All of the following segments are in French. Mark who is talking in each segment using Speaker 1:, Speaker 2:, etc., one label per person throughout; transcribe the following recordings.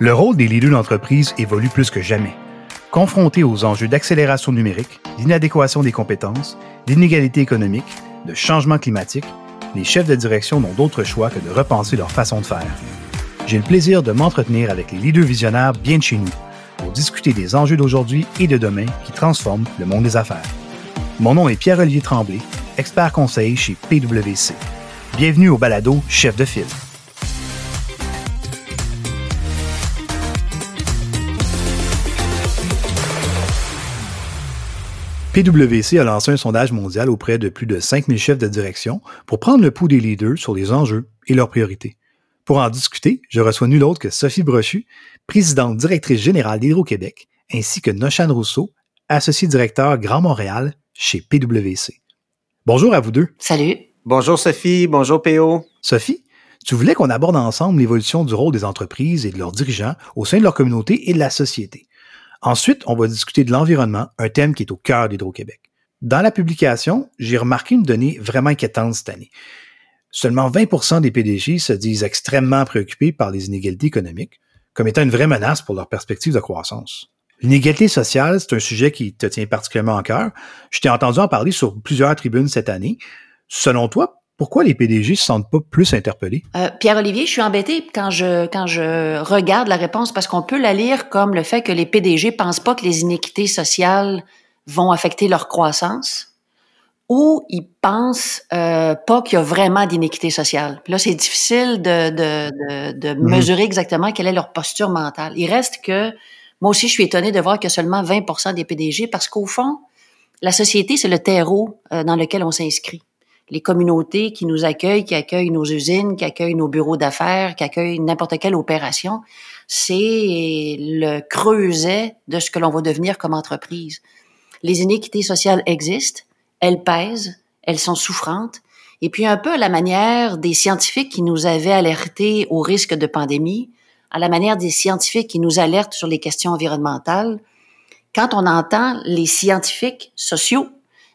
Speaker 1: Le rôle des leaders d'entreprise évolue plus que jamais. Confrontés aux enjeux d'accélération numérique, d'inadéquation des compétences, d'inégalité économique, de changement climatique, les chefs de direction n'ont d'autre choix que de repenser leur façon de faire. J'ai le plaisir de m'entretenir avec les leaders visionnaires bien de chez nous pour discuter des enjeux d'aujourd'hui et de demain qui transforment le monde des affaires. Mon nom est Pierre-Olivier Tremblay, expert conseil chez PwC. Bienvenue au balado Chef de file. PwC a lancé un sondage mondial auprès de plus de 5000 chefs de direction pour prendre le pouls des leaders sur les enjeux et leurs priorités. Pour en discuter, je reçois nul autre que Sophie Brochu, présidente directrice générale d'Hydro-Québec, ainsi que Noshan Rousseau, associé directeur Grand Montréal chez PwC. Bonjour à vous deux.
Speaker 2: Salut.
Speaker 3: Bonjour Sophie, bonjour PO.
Speaker 1: Sophie, tu voulais qu'on aborde ensemble l'évolution du rôle des entreprises et de leurs dirigeants au sein de leur communauté et de la société. Ensuite, on va discuter de l'environnement, un thème qui est au cœur d'Hydro-Québec. Dans la publication, j'ai remarqué une donnée vraiment inquiétante cette année. Seulement 20% des PDG se disent extrêmement préoccupés par les inégalités économiques, comme étant une vraie menace pour leur perspective de croissance. L'inégalité sociale, c'est un sujet qui te tient particulièrement à cœur. Je t'ai entendu en parler sur plusieurs tribunes cette année. Selon toi, pourquoi les PDG se sentent pas plus interpellés?
Speaker 2: Euh, Pierre-Olivier, je suis embêtée quand je, quand je regarde la réponse parce qu'on peut la lire comme le fait que les PDG pensent pas que les inéquités sociales vont affecter leur croissance ou ils pensent euh, pas qu'il y a vraiment d'inéquité sociale. Puis là, c'est difficile de, de, de, de mmh. mesurer exactement quelle est leur posture mentale. Il reste que, moi aussi, je suis étonnée de voir que seulement 20% des PDG parce qu'au fond, la société, c'est le terreau euh, dans lequel on s'inscrit les communautés qui nous accueillent, qui accueillent nos usines, qui accueillent nos bureaux d'affaires, qui accueillent n'importe quelle opération, c'est le creuset de ce que l'on va devenir comme entreprise. Les inéquités sociales existent, elles pèsent, elles sont souffrantes, et puis un peu à la manière des scientifiques qui nous avaient alertés au risque de pandémie, à la manière des scientifiques qui nous alertent sur les questions environnementales, quand on entend les scientifiques sociaux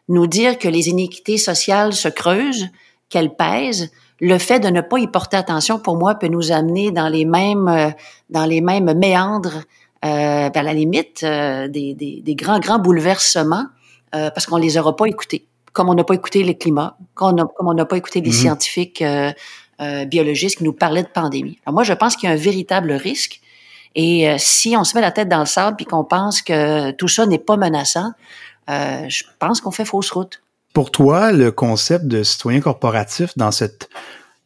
Speaker 2: nous dire que les inéquités sociales se creusent, qu'elles pèsent, le fait de ne pas y porter attention, pour moi, peut nous amener dans les mêmes, euh, dans les mêmes méandres, euh, à la limite, euh, des, des, des, grands, grands bouleversements, euh, parce qu'on les aura pas écoutés. Comme on n'a pas écouté le climat, comme on n'a pas écouté les mm-hmm. scientifiques euh, biologistes qui nous parlaient de pandémie. Alors moi, je pense qu'il y a un véritable risque. Et si on se met la tête dans le sable puis qu'on pense que tout ça n'est pas menaçant, euh, je pense qu'on fait fausse route.
Speaker 1: Pour toi, le concept de citoyen corporatif dans cette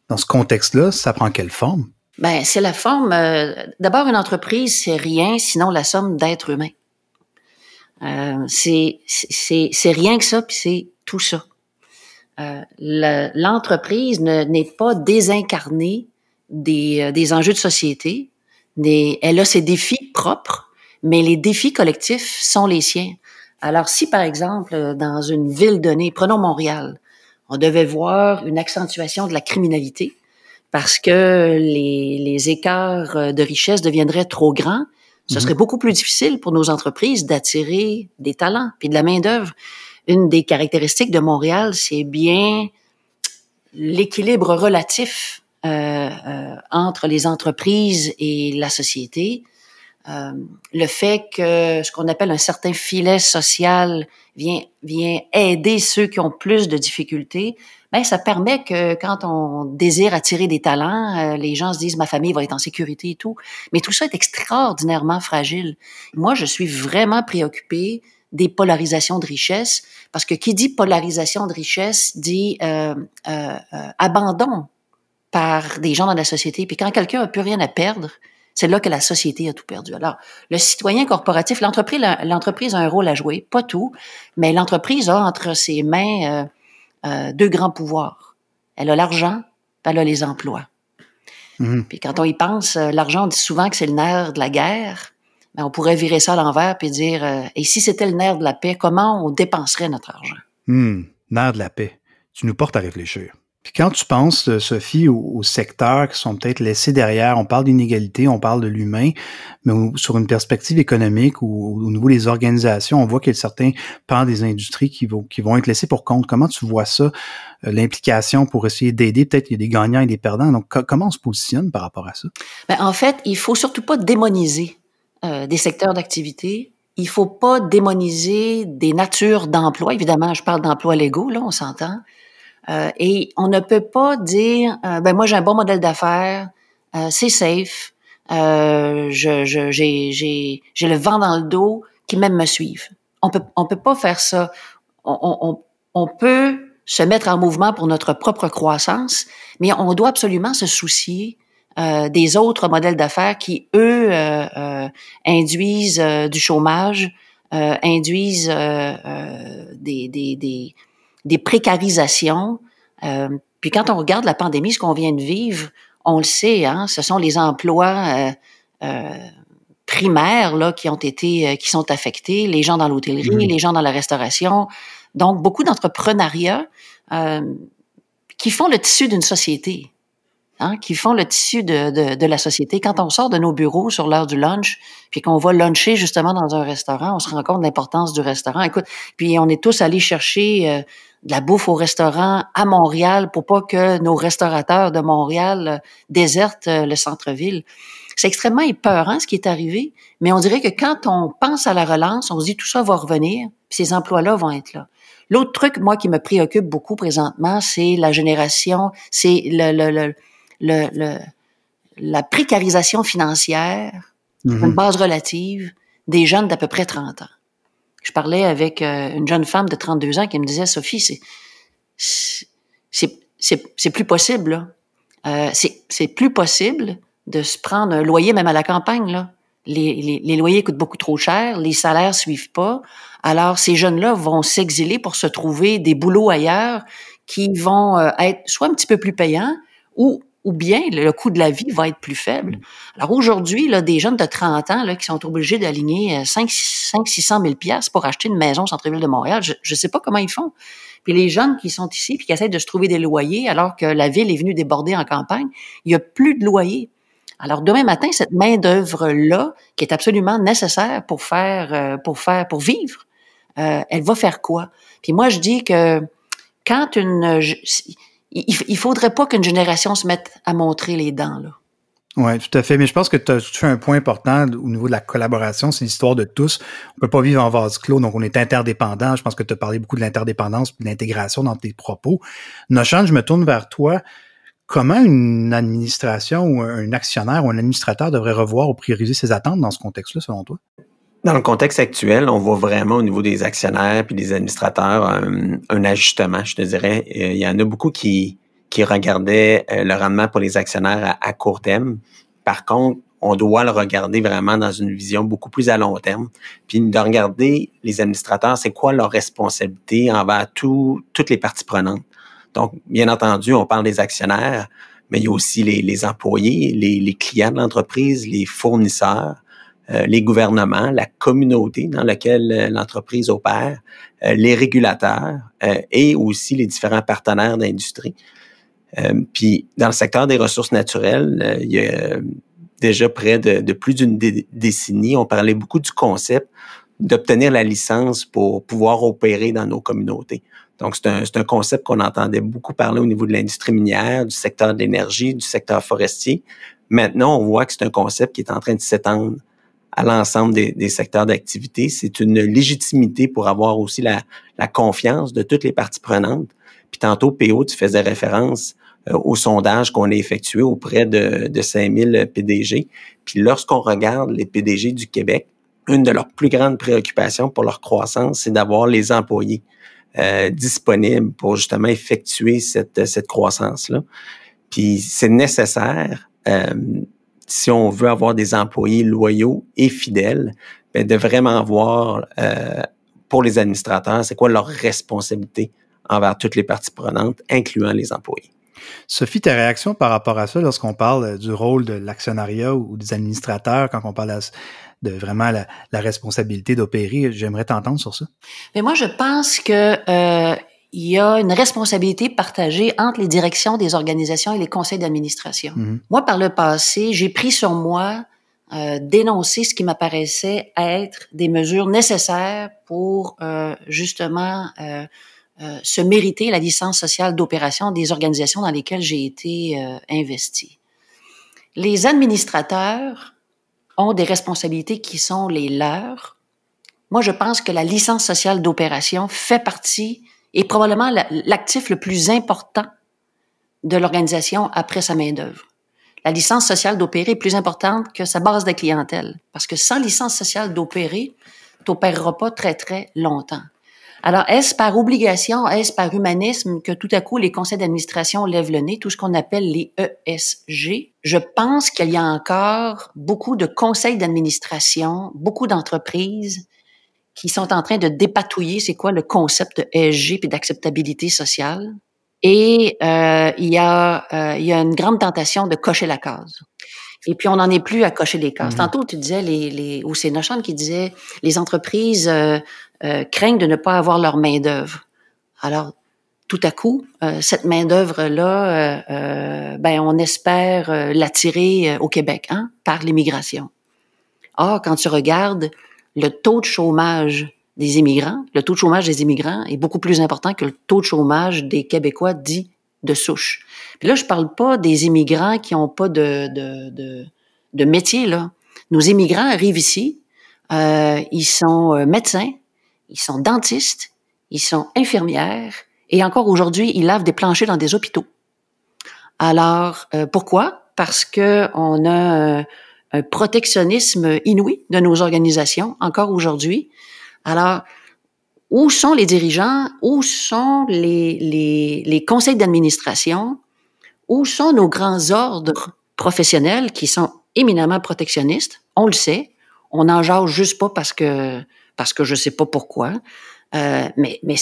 Speaker 1: dans ce contexte-là, ça prend quelle forme?
Speaker 2: Ben, c'est la forme. Euh, D'abord, une entreprise, c'est rien sinon la somme d'êtres humains. Euh, c'est rien que ça, puis c'est tout ça. Euh, L'entreprise n'est pas désincarnée des, euh, des enjeux de société. Des, elle a ses défis propres, mais les défis collectifs sont les siens. Alors, si par exemple, dans une ville donnée, prenons Montréal, on devait voir une accentuation de la criminalité parce que les, les écarts de richesse deviendraient trop grands, ce mhm. serait beaucoup plus difficile pour nos entreprises d'attirer des talents puis de la main-d'œuvre. Une des caractéristiques de Montréal, c'est bien l'équilibre relatif euh, euh, entre les entreprises et la société. Euh, le fait que ce qu'on appelle un certain filet social vient, vient aider ceux qui ont plus de difficultés, ben ça permet que quand on désire attirer des talents, euh, les gens se disent ma famille va être en sécurité et tout. Mais tout ça est extraordinairement fragile. Moi, je suis vraiment préoccupée des polarisations de richesse parce que qui dit polarisation de richesse dit euh, abandon par des gens dans la société. Puis quand quelqu'un a plus rien à perdre, c'est là que la société a tout perdu. Alors, le citoyen corporatif, l'entreprise, l'entreprise a un rôle à jouer, pas tout, mais l'entreprise a entre ses mains euh, euh, deux grands pouvoirs. Elle a l'argent, elle a les emplois. Mhm. Puis quand on y pense, euh, l'argent, on dit souvent que c'est le nerf de la guerre. Mais on pourrait virer ça à l'envers puis dire, et si c'était le nerf de la paix, comment on dépenserait notre argent?
Speaker 1: Hum, nerf de la paix. Tu nous portes à réfléchir. Puis quand tu penses, euh, Sophie, aux, secteurs qui sont peut-être laissés derrière, on parle d'inégalité, on parle de l'humain, mais sur une perspective économique ou au niveau des organisations, on voit qu'il y a certains pans des industries qui vont, qui vont être laissés pour compte. Comment tu vois ça, euh, l'implication pour essayer d'aider? Peut-être qu'il y a des gagnants et des perdants. Donc, comment on se positionne par rapport à ça?
Speaker 2: Ben, en fait, il faut surtout pas démoniser euh, des secteurs d'activité. Il faut pas démoniser des natures d'emploi. Évidemment, je parle d'emplois légaux, là, on s'entend. Euh, et on ne peut pas dire, euh, ben moi j'ai un bon modèle d'affaires, euh, c'est safe, je, je, j'ai, j'ai, j'ai le vent dans le dos, qui même me suivent. On peut, on peut pas faire ça. On, on, on peut se mettre en mouvement pour notre propre croissance, mais on doit absolument se soucier euh, des autres modèles d'affaires qui, eux, euh, induisent du chômage, induisent des, des, des, des précarisations. Euh, puis quand on regarde la pandémie, ce qu'on vient de vivre, on le sait, hein, ce sont les emplois euh, euh, primaires là qui ont été, qui sont affectés, les gens dans l'hôtellerie, mmh. les gens dans la restauration. Donc beaucoup d'entrepreneuriat qui font le tissu d'une société. Hein, qui font le tissu de, de, de, la société. Quand on sort de nos bureaux sur l'heure du lunch, puis qu'on va luncher justement dans un restaurant, on se rend compte de l'importance du restaurant. Écoute, puis on est tous allés chercher de la bouffe au restaurant à Montréal pour pas que nos restaurateurs de Montréal euh, désertent euh, le centre-ville. C'est extrêmement épeurant ce qui est arrivé, mais on dirait que quand on pense à la relance, on se dit tout ça va revenir, puis ces emplois-là vont être là. L'autre truc, moi, qui me préoccupe beaucoup présentement, c'est la génération, c'est le, le, le, le, la précarisation financière, mm-hmm. une base relative des jeunes d'à peu près 30 ans. Je parlais avec euh, une jeune femme de 32 ans qui me disait, Sophie, c'est c'est plus possible. Euh, c'est plus possible de se prendre un loyer même à la campagne. Là. Les, les, les, loyers coûtent beaucoup trop cher, les salaires suivent pas. Alors ces jeunes-là vont s'exiler pour se trouver des boulots ailleurs qui vont euh, être soit un petit peu plus payants ou ou bien le coût de la vie va être plus faible. Mm. Alors aujourd'hui, là, des jeunes de 30 ans là, qui sont obligés d'aligner 5 600 000 pièces pour acheter une maison au centre-ville de Montréal, je ne sais pas comment ils font. Puis les jeunes qui sont ici puis qui essaient de se trouver des loyers alors que la ville est venue déborder en campagne, il y a plus de loyers. Alors demain matin, cette main d'œuvre là, qui est absolument nécessaire pour faire, euh, pour faire, pour vivre, euh, elle va faire quoi? Puis moi je dis que quand une il, faudrait pas qu'une génération se mette à montrer les dents, là.
Speaker 1: Oui, tout à fait. Mais je pense que tu as fait un point important au niveau de la collaboration, c'est l'histoire de tous. On peut pas vivre en vase clos, donc on est interdépendant. Je pense que tu as parlé beaucoup de l'interdépendance et de l'intégration dans tes propos. Noshan, je me tourne vers toi. Comment une administration ou un actionnaire ou un administrateur devrait revoir ou prioriser ses attentes dans ce contexte-là, selon toi?
Speaker 3: Dans le contexte actuel, on voit vraiment au niveau des actionnaires puis des administrateurs un, ajustement, je te dirais. Il y en a beaucoup qui, qui regardaient euh, le rendement pour les actionnaires à, court terme. Par contre, on doit le regarder vraiment dans une vision beaucoup plus à long terme. Puis de regarder les administrateurs, c'est quoi leur responsabilité envers tout, toutes les parties prenantes. Donc, bien entendu, on parle des actionnaires, mais il y a aussi les, les employés, les, les clients de l'entreprise, les fournisseurs, euh, les gouvernements, la communauté dans laquelle euh, l'entreprise opère, euh, les régulateurs et aussi les différents partenaires d'industrie. puis dans le secteur des ressources naturelles, il y a déjà près de, plus d'une décennie, on parlait beaucoup du concept d'obtenir la licence pour pouvoir opérer dans nos communautés. Donc, c'est un, un, concept qu'on entendait beaucoup parler au niveau de l'industrie minière, du secteur de l'énergie, du secteur forestier. Maintenant, on voit que c'est un concept qui est en train de s'étendre à l'ensemble des, secteurs d'activité. C'est une légitimité pour avoir aussi la, confiance de toutes les parties prenantes. Puis tantôt, PO, tu faisais référence euh, au sondage qu'on a effectué auprès de, de 5000 PDG. Puis lorsqu'on regarde les PDG du Québec, une de leurs plus grandes préoccupations pour leur croissance, c'est d'avoir les employés euh, disponibles pour justement effectuer cette, cette croissance-là. Puis c'est nécessaire euh, si on veut avoir des employés loyaux et fidèles, ben de vraiment voir euh, pour les administrateurs, c'est quoi leur responsabilité envers toutes les parties prenantes, incluant les employés.
Speaker 1: Sophie, ta réaction par rapport à ça, lorsqu'on parle euh, du rôle de l'actionnariat ou des administrateurs, quand on parle de vraiment la, responsabilité d'opérer, j'aimerais t'entendre sur ça.
Speaker 2: Mais moi, je pense que euh, il y a une responsabilité partagée entre les directions des organisations et les conseils d'administration.
Speaker 1: Mhm.
Speaker 2: Moi, par le passé, j'ai pris sur moi euh, d'énoncer ce qui m'apparaissait être des mesures nécessaires pour euh, justement euh, euh, se mériter la licence sociale d'opération des organisations dans lesquelles j'ai été euh, investi. Les administrateurs ont des responsabilités qui sont les leurs. Moi, je pense que la licence sociale d'opération fait partie est probablement la- l'actif le plus important de l'organisation après sa main-d'œuvre. La licence sociale d'opérer est plus importante que sa base de clientèle. Parce que sans licence sociale d'opérer, tu n'opéreras pas très, très longtemps. Alors, est-ce par obligation, est-ce par humanisme que tout à coup les conseils d'administration lèvent le nez, tout ce qu'on appelle les ESG? Je pense qu'il y a encore beaucoup de conseils d'administration, beaucoup d'entreprises qui sont en train de dépatouiller c'est quoi le concept de ESG puis d'acceptabilité sociale. Et euh, il, y a, euh, il y a une grande tentation de cocher la case. Et puis, on n'en est plus à cocher les cases.
Speaker 1: Mhm.
Speaker 2: Tantôt, tu disais, les, les, ou c'est Nochan qui disait, les entreprises euh, euh, craignent de ne pas avoir leur main-d'œuvre. Alors, tout à coup, euh, cette main-d'œuvre-là, euh, ben, on espère l'attirer au Québec hein, par l'immigration. Or, quand tu regardes le taux de chômage des immigrants, le taux de chômage des immigrants est beaucoup plus important que le taux de chômage des Québécois dits de souche. Puis là, je parle pas des immigrants qui ont pas de, de, de, de métier, là. Nos immigrants arrivent ici, euh, ils sont euh, médecins, ils sont dentistes, ils sont infirmières, et encore aujourd'hui, ils lavent des planchers dans des hôpitaux. Alors, euh, pourquoi? Parce que on a un, protectionnisme inouï de nos organisations, encore aujourd'hui. Alors, où sont les dirigeants? Où sont les, les, les conseils d'administration? Où sont nos grands ordres professionnels qui sont éminemment protectionnistes? On le sait. On n'en jase juste pas parce que, parce que je sais pas pourquoi. Euh, mais, mais,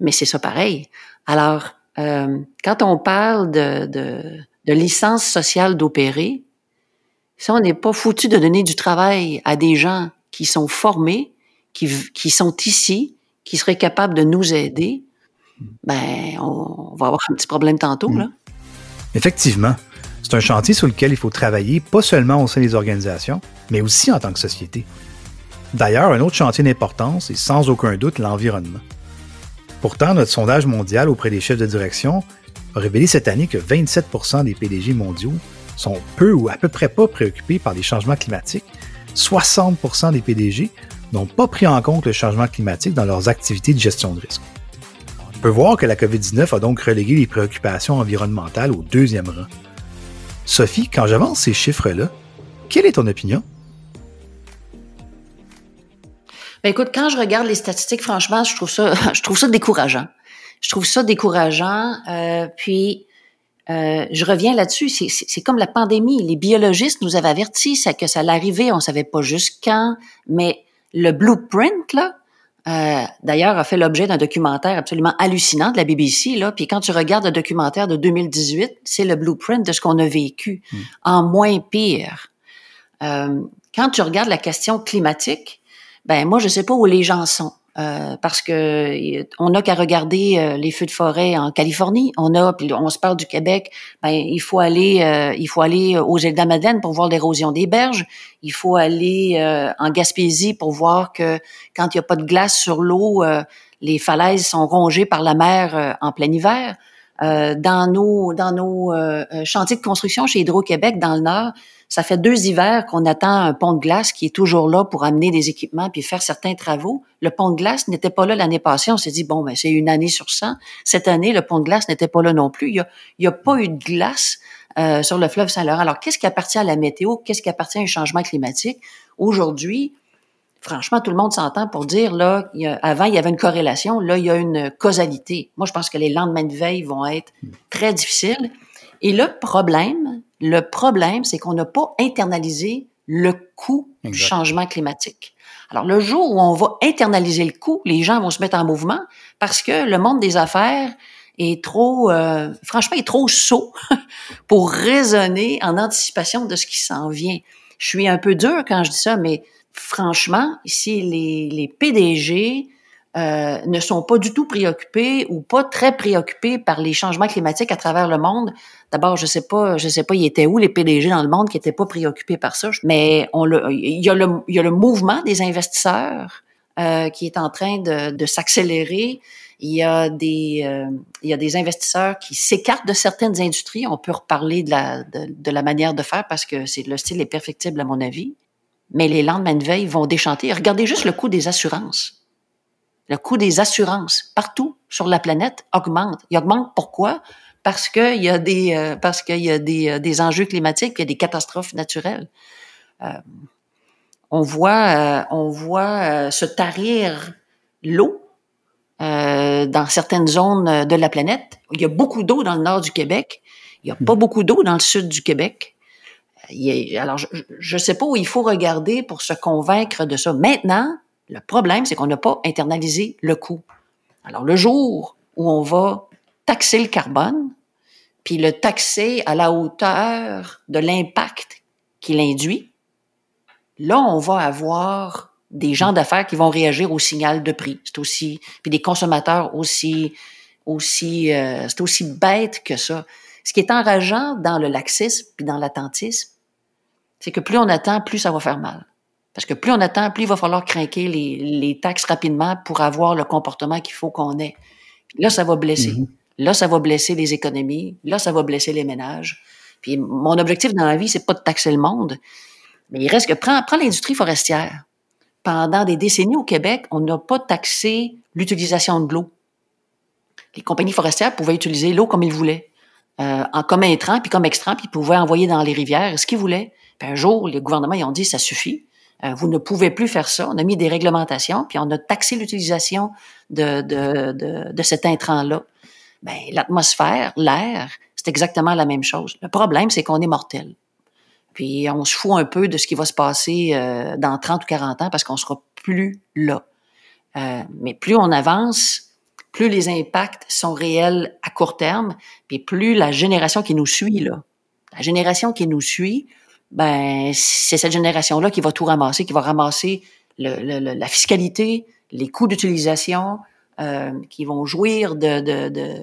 Speaker 2: mais c'est ça pareil. Alors, euh, quand on parle de, de, de licence sociale d'opérer, si on n'est pas foutu de donner du travail à des gens qui sont formés, qui, qui sont ici, qui seraient capables de nous aider, ben, on, va avoir un petit problème tantôt,
Speaker 1: Mm.
Speaker 2: là.
Speaker 1: Effectivement, c'est un chantier sur lequel il faut travailler pas seulement au sein des organisations, mais aussi en tant que société. D'ailleurs, un autre chantier d'importance est sans aucun doute l'environnement. Pourtant, notre sondage mondial auprès des chefs de direction a révélé cette année que 27% des PDG mondiaux sont peu ou à peu près pas préoccupés par les changements climatiques. 60% des PDG n'ont pas pris en compte le changement climatique dans leurs activités de gestion de risque. On peut voir que la COVID-19 a donc relégué les préoccupations environnementales au deuxième rang. Sophie, quand j'avance ces chiffres-là, quelle est ton opinion?
Speaker 2: Ben écoute, quand je regarde les statistiques, franchement, je trouve ça, je trouve ça décourageant. Je trouve ça décourageant. Euh, puis, euh, je reviens là-dessus. C'est- C'est c'est comme la pandémie. Les biologistes nous avaient avertis ça, que ça allait arriver. On savait pas juste quand, mais le blueprint là. euh, D'ailleurs, a fait l'objet d'un documentaire absolument hallucinant de la BBC. Là. Puis quand tu regardes le documentaire de 2018, c'est le blueprint de ce qu'on a vécu,
Speaker 1: Mm.
Speaker 2: en moins pire. Euh, quand tu regardes la question climatique, ben moi je sais pas où les gens sont. Euh, parce que euh, on n'a qu'à regarder euh, les feux de forêt en Californie. On a, puis on se parle du Québec. Ben il faut aller, euh, il faut aller aux îles pour voir l'érosion des berges. Il faut aller euh, en Gaspésie pour voir que quand il y a pas de glace sur l'eau, euh, les falaises sont rongées par la mer euh, en plein hiver. Euh, dans nos dans nos euh, euh, chantiers de construction chez Hydro-Québec dans le Nord, ça fait deux hivers qu'on attend un pont de glace qui est toujours là pour amener des équipements puis faire certains travaux. Le pont de glace n'était pas là l'année passée. On s'est dit, bon, ben, c'est une année sur 100. Cette année, le pont de glace n'était pas là non plus. Il y a, il y a pas eu de glace euh, sur le fleuve Saint-Laurent. Alors, qu'est-ce qui appartient à la météo? Qu'est-ce qui appartient un changement climatique? Aujourd'hui, franchement, tout le monde s'entend pour dire, là, il y a- avant, il y avait une corrélation. Là, il y a une causalité. Moi, je pense que les lendemains de veille vont être très difficiles. Et le problème, le problème, c'est qu'on n'a pas internalisé le coût du changement climatique. Alors, le jour où on va internaliser le coût, les gens vont se mettre en mouvement parce que le monde des affaires est trop, euh, franchement, est trop sot pour raisonner en anticipation de ce qui s'en vient. Je suis un peu dur quand je dis ça, mais franchement, si les, les PDG euh, ne sont pas du tout préoccupés ou pas très préoccupés par les changements climatiques à travers le monde. D'abord, je sais pas, je sais pas, il était où les PDG dans le monde qui étaient pas préoccupés par ça. Mais on le, il y a le, il y a le mouvement des investisseurs euh, qui est en train de, de s'accélérer. Il y a des, euh, il y a des investisseurs qui s'écartent de certaines industries. On peut reparler de la, de, la manière de faire parce que c'est le style est perfectible à mon avis. Mais les lendemains de veille vont déchanter. Regardez juste le coût des assurances le coût des assurances partout sur la planète augmente. Il augmente pourquoi? Parce qu'il y a des euh, parce qu'il y a des, euh, des enjeux climatiques, il y a des catastrophes naturelles. Euh, on voit on voit se tarir l'eau dans certaines zones de la planète. Il y a beaucoup d'eau dans le nord du Québec. Il n'y a pas beaucoup d'eau dans le sud du Québec. Alors, je ne sais pas où il faut regarder pour se convaincre de ça. Maintenant, le problème, c'est qu'on n'a pas internalisé le coût. Alors, le jour où on va taxer le carbone, puis le taxer à la hauteur de l'impact qu'il induit, là, on va avoir des gens d'affaires qui vont réagir au signal de prix. C'est aussi, puis des consommateurs aussi, aussi, euh, c'est aussi bête que ça. Ce qui est enrageant dans le laxisme puis dans l'attentisme, c'est que plus on attend, plus ça va faire mal. Parce que plus on attend, plus il va falloir craquer les, les taxes rapidement pour avoir le comportement qu'il faut qu'on ait. là, ça va blesser. Mm-hmm. Là, ça va blesser les économies. Là, ça va blesser les ménages. Puis mon objectif dans la vie, c'est pas de taxer le monde, mais il reste que prends, prends l'industrie forestière. Pendant des décennies au Québec, on n'a pas taxé l'utilisation de l'eau. Les compagnies forestières pouvaient utiliser l'eau comme ils voulaient, euh, en comme intrant puis comme extrant, puis pouvaient envoyer dans les rivières ce qu'ils voulaient. Puis un jour, les gouvernements ils ont dit ça suffit. Euh, vous ne pouvez plus faire ça. On a mis des réglementations, puis on a taxé l'utilisation de, de, de, de cet intrant-là. Ben, l'atmosphère, l'air, c'est exactement la même chose. Le problème, c'est qu'on est mortel. Puis on se fout un peu de ce qui va se passer euh, dans 30 ou 40 ans parce qu'on sera plus là. Mais plus on avance, plus les impacts sont réels à court terme, puis plus la génération qui nous suit, là, la génération qui nous suit, ben c'est cette génération-là qui va tout ramasser, qui va ramasser le, le, la fiscalité, les coûts d'utilisation, euh, qui vont jouir de,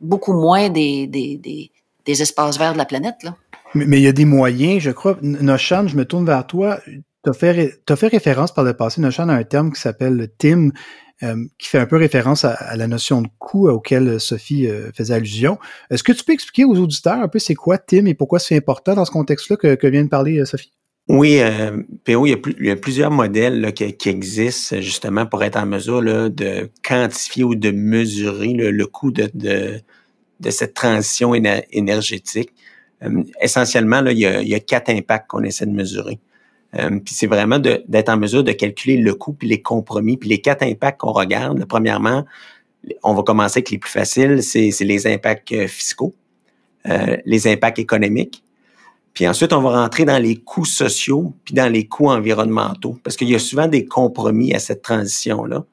Speaker 2: beaucoup moins des, espaces verts de la planète. Là.
Speaker 1: Mais, il y a des moyens, je crois. Noshan, je me tourne vers toi. Tu as fait, référence par le passé, Noshan, à un terme qui s'appelle TIM, euh, qui fait un peu référence à, la notion de coût auquel Sophie euh, faisait allusion. Est-ce que tu peux expliquer aux auditeurs un peu c'est quoi TIM et pourquoi c'est important dans ce contexte-là que, vient de parler euh, Sophie?
Speaker 3: Oui, PO, il y, a plusieurs modèles qui, existent justement pour être en mesure de quantifier ou de mesurer le coût de, de, cette transition énergétique. essentiellement, il y a quatre impacts qu'on essaie de mesurer. Euh, puis c'est vraiment d'être en mesure de calculer le coût puis les compromis puis les quatre impacts qu'on regarde. Premièrement, on va commencer avec les plus faciles, c'est les impacts euh, fiscaux, euh, les impacts économiques. Puis ensuite, on va rentrer dans les coûts sociaux puis dans les coûts environnementaux parce qu'il y a souvent des compromis à cette transition-là.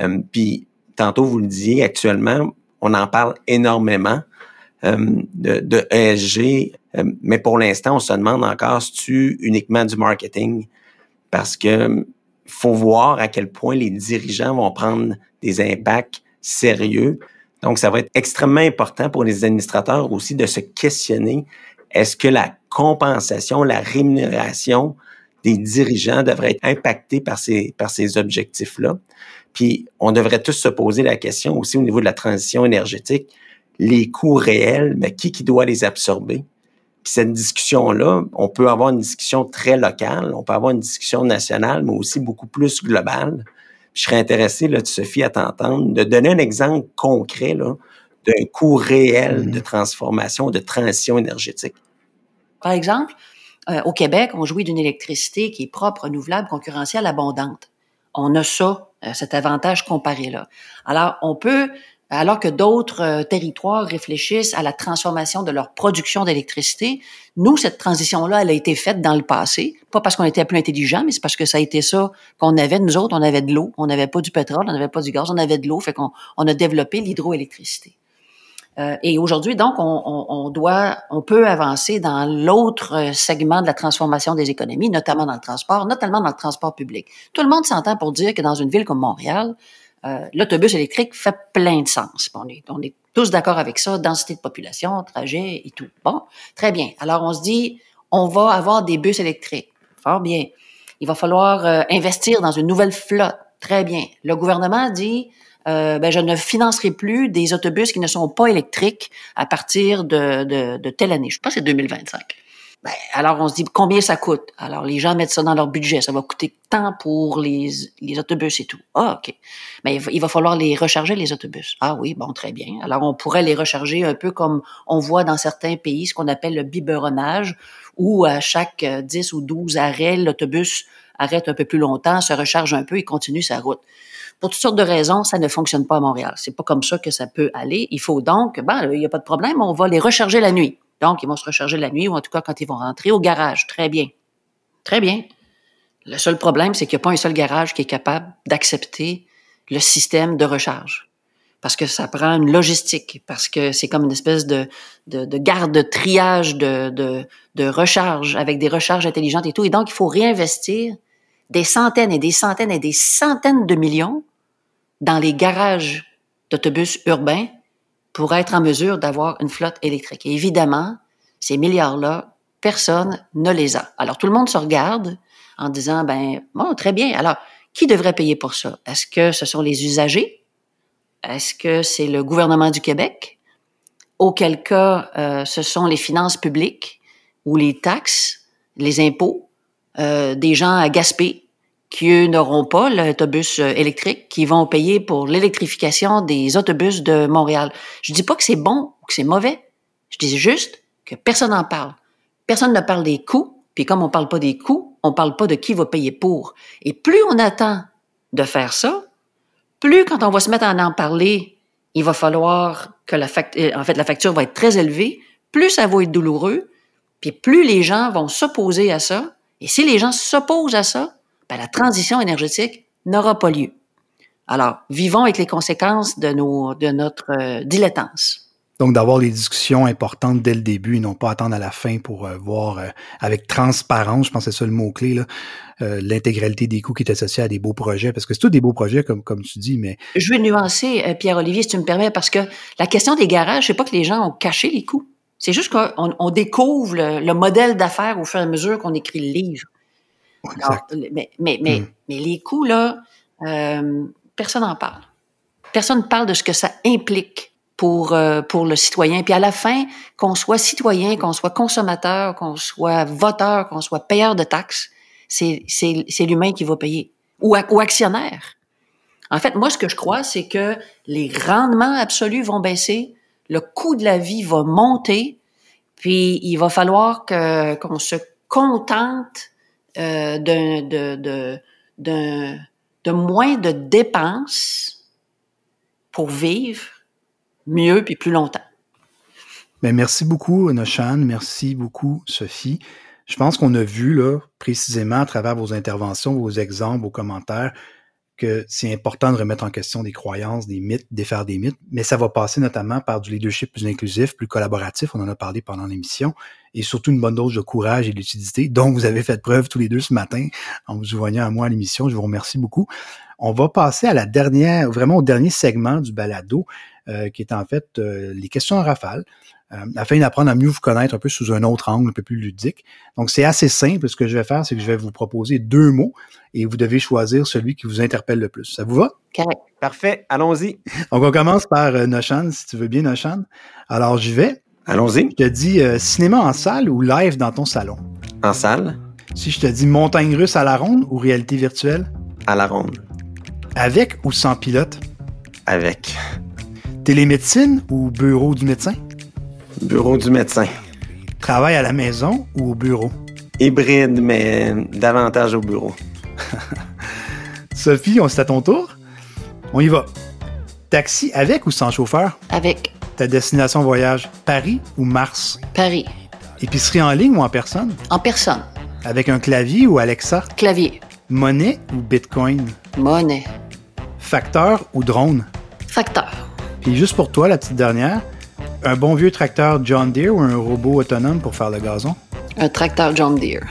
Speaker 3: Euh, puis tantôt, vous le disiez, actuellement, on en parle énormément de, de ESG euh, mais pour l'instant, on se demande encore si tu uniquement du marketing? Parce que faut voir à quel point les dirigeants vont prendre des impacts sérieux. Donc, ça va être extrêmement important pour les administrateurs aussi de se questionner est-ce que la compensation, la rémunération des dirigeants devrait être impactée par ces, par ces objectifs-là? Puis, on devrait tous se poser la question aussi au niveau de la transition énergétique, les coûts réels, mais qui, qui doit les absorber? Puis cette discussion-là, on peut avoir une discussion très locale, on peut avoir une discussion nationale, mais aussi beaucoup plus globale. je serais intéressé, là, Sophie, à t'entendre, de donner un exemple concret d'un coût réel de mm-hmm. transformation, de transition énergétique.
Speaker 2: Par exemple, euh, au Québec, on jouit d'une électricité qui est propre, renouvelable, concurrentielle, abondante. On a ça, euh, cet avantage comparé-là. Alors, on peut alors que d'autres euh, territoires réfléchissent à la transformation de leur production d'électricité, nous, cette transition-là, elle a été faite dans le passé, pas parce qu'on était plus intelligent, mais c'est parce que ça a été ça qu'on avait, nous autres, on avait de l'eau, on n'avait pas du pétrole, on n'avait pas du gaz, on avait de l'eau, fait qu'on on a développé l'hydroélectricité. Euh, et aujourd'hui, donc, on, on, on, doit, on peut avancer dans l'autre segment de la transformation des économies, notamment dans le transport, notamment dans le transport public. Tout le monde s'entend pour dire que dans une ville comme Montréal, euh, l'autobus électrique fait plein de sens. On est, on est tous d'accord avec ça, densité de population, trajet et tout. Bon, très bien. Alors, on se dit, on va avoir des bus électriques. Fort bien. Il va falloir euh, investir dans une nouvelle flotte. Très bien. Le gouvernement dit, euh, ben, je ne financerai plus des autobus qui ne sont pas électriques à partir de, de, de telle année. Je sais pas, c'est 2025. Ben, alors, on se dit combien ça coûte? Alors, les gens mettent ça dans leur budget. Ça va coûter tant pour les, les autobus et tout. Ah, OK. Mais il va, falloir les recharger, les autobus. Ah oui, bon, très bien. Alors, on pourrait les recharger un peu comme on voit dans certains pays, ce qu'on appelle le biberonnage, où à chaque 10 ou 12 arrêts, l'autobus arrête un peu plus longtemps, se recharge un peu et continue sa route. Pour toutes sortes de raisons, ça ne fonctionne pas à Montréal. C'est pas comme ça que ça peut aller. Il faut donc, ben, il n'y a pas de problème, on va les recharger la nuit. Donc, ils vont se recharger la nuit ou en tout cas quand ils vont rentrer au garage. Très bien. Très bien. Le seul problème, c'est qu'il n'y a pas un seul garage qui est capable d'accepter le système de recharge. Parce que ça prend une logistique, parce que c'est comme une espèce de, de, de garde de triage de, de, de recharge avec des recharges intelligentes et tout. Et donc, il faut réinvestir des centaines et des centaines et des centaines de millions dans les garages d'autobus urbains pour être en mesure d'avoir une flotte électrique. Et évidemment, ces milliards-là, personne ne les a. Alors tout le monde se regarde en disant, ben, bon, très bien. Alors, qui devrait payer pour ça? Est-ce que ce sont les usagers? Est-ce que c'est le gouvernement du Québec? Auquel cas, euh, ce sont les finances publiques ou les taxes, les impôts, euh, des gens à Gaspé qui, eux, n'auront pas l'autobus euh, électrique, qui vont payer pour l'électrification des autobus de Montréal. Je dis pas que c'est bon ou que c'est mauvais. Je dis juste que personne n'en parle. Personne ne parle des coûts, puis comme on parle pas des coûts, on parle pas de qui va payer pour. Et plus on attend de faire ça, plus quand on va se mettre à en parler, il va falloir que la facture, euh, en fait, la facture va être très élevée, plus ça va être douloureux, puis plus les gens vont s'opposer à ça. Et si les gens s'opposent à ça, ben, la transition énergétique n'aura pas lieu. Alors, vivons avec les conséquences de, nos, de notre euh, dilettance.
Speaker 1: Donc, d'avoir les discussions importantes dès le début et non pas attendre à la fin pour euh, voir euh, avec transparence, je pense que c'est ça le mot-clé, l'intégralité des coûts qui est associée à des beaux projets, parce que c'est tous des beaux projets, comme, comme tu dis, mais...
Speaker 2: Je vais nuancer, Pierre-Olivier, si tu me permets, parce que la question des garages, c'est pas que les gens ont caché les coûts. C'est juste qu'on on découvre le modèle d'affaires au fur et à mesure qu'on écrit le livre mais, mais, mais, hmm. mais, les coûts, là, euh, personne n'en parle. Personne ne parle de ce que ça implique pour, euh, pour le citoyen. Puis à la fin, qu'on soit citoyen, qu'on soit consommateur, qu'on soit voteur, qu'on soit payeur de taxes, c'est l'humain qui va payer. Ou, ou actionnaire. En fait, moi, ce que je crois, c'est que les rendements absolus vont baisser, le coût de la vie va monter, puis il va falloir qu'on se contente euh, de, de, de, moins de dépenses pour vivre mieux puis plus longtemps.
Speaker 1: Ben, merci beaucoup, Noshan. Merci beaucoup, Sophie. Je pense qu'on a vu, là, précisément à travers vos interventions, vos exemples, vos commentaires, que c'est important de remettre en question des croyances, des mythes, défaire des mythes, mais ça va passer notamment par du leadership plus inclusif, plus collaboratif, on en a parlé pendant l'émission, et surtout une bonne dose de courage et de lucidité, dont vous avez fait preuve tous les deux ce matin en vous joignant à moi à l'émission. Je vous remercie beaucoup. On va passer à la dernière, vraiment au dernier segment du balado, euh, qui est en fait euh, les questions en rafale. Euh, afin d'apprendre à mieux vous connaître un peu sous un autre angle, un peu plus ludique. Donc, c'est assez simple. Ce que je vais faire, c'est que je vais vous proposer deux mots et vous devez choisir celui qui vous interpelle le plus. Ça vous va?
Speaker 3: Correct. Parfait. Allons-y.
Speaker 1: Donc, on commence par euh, Noshan, si tu veux bien, Noshan. Alors, j'y vais.
Speaker 3: Allons-y.
Speaker 1: Je te dis euh, cinéma en salle ou live dans ton salon?
Speaker 3: En salle.
Speaker 1: Si je te dis montagne russe à la ronde ou réalité virtuelle?
Speaker 3: À la ronde.
Speaker 1: Avec ou sans pilote?
Speaker 3: Avec.
Speaker 1: Télémédecine ou bureau du médecin?
Speaker 3: Bureau du médecin.
Speaker 1: Travail à la maison ou au bureau?
Speaker 3: Hybride, mais davantage au bureau.
Speaker 1: Sophie, on c'est à ton tour? On y va. Taxi avec ou sans chauffeur?
Speaker 2: Avec.
Speaker 1: Ta destination voyage, Paris ou Mars?
Speaker 2: Paris.
Speaker 1: Épicerie en ligne ou en personne?
Speaker 2: En personne.
Speaker 1: Avec un clavier ou Alexa?
Speaker 2: Clavier.
Speaker 1: Monnaie ou Bitcoin?
Speaker 2: Monnaie.
Speaker 1: Facteur ou drone?
Speaker 2: Facteur.
Speaker 1: Puis juste pour toi, la petite dernière, Un bon vieux tracteur John Deere ou un robot autonome pour faire le gazon?
Speaker 2: Un tracteur John Deere.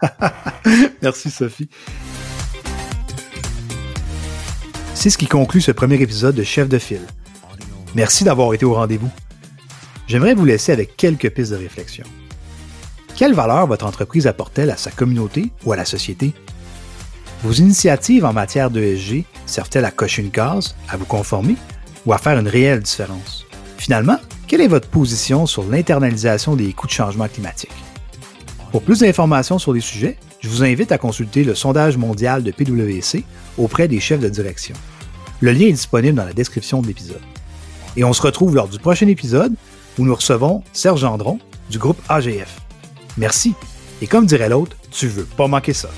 Speaker 1: Merci Sophie. C'est ce qui conclut ce premier épisode de Chef de file. Merci d'avoir été au rendez-vous. J'aimerais vous laisser avec quelques pistes de réflexion. Quelle valeur votre entreprise apporte-t-elle à sa communauté ou à la société? Vos initiatives en matière d'ESG servent-elles à cocher une case, à vous conformer ou à faire une réelle différence? Finalement, quelle est votre position sur l'internalisation des coûts de changement climatique? Pour plus d'informations sur les sujets, je vous invite à consulter le sondage mondial de PwC auprès des chefs de direction. Le lien est disponible dans la description de l'épisode. Et on se retrouve lors du prochain épisode où nous recevons Serge Gendron du groupe AGF. Merci. Et comme dirait l'autre, tu veux pas manquer ça.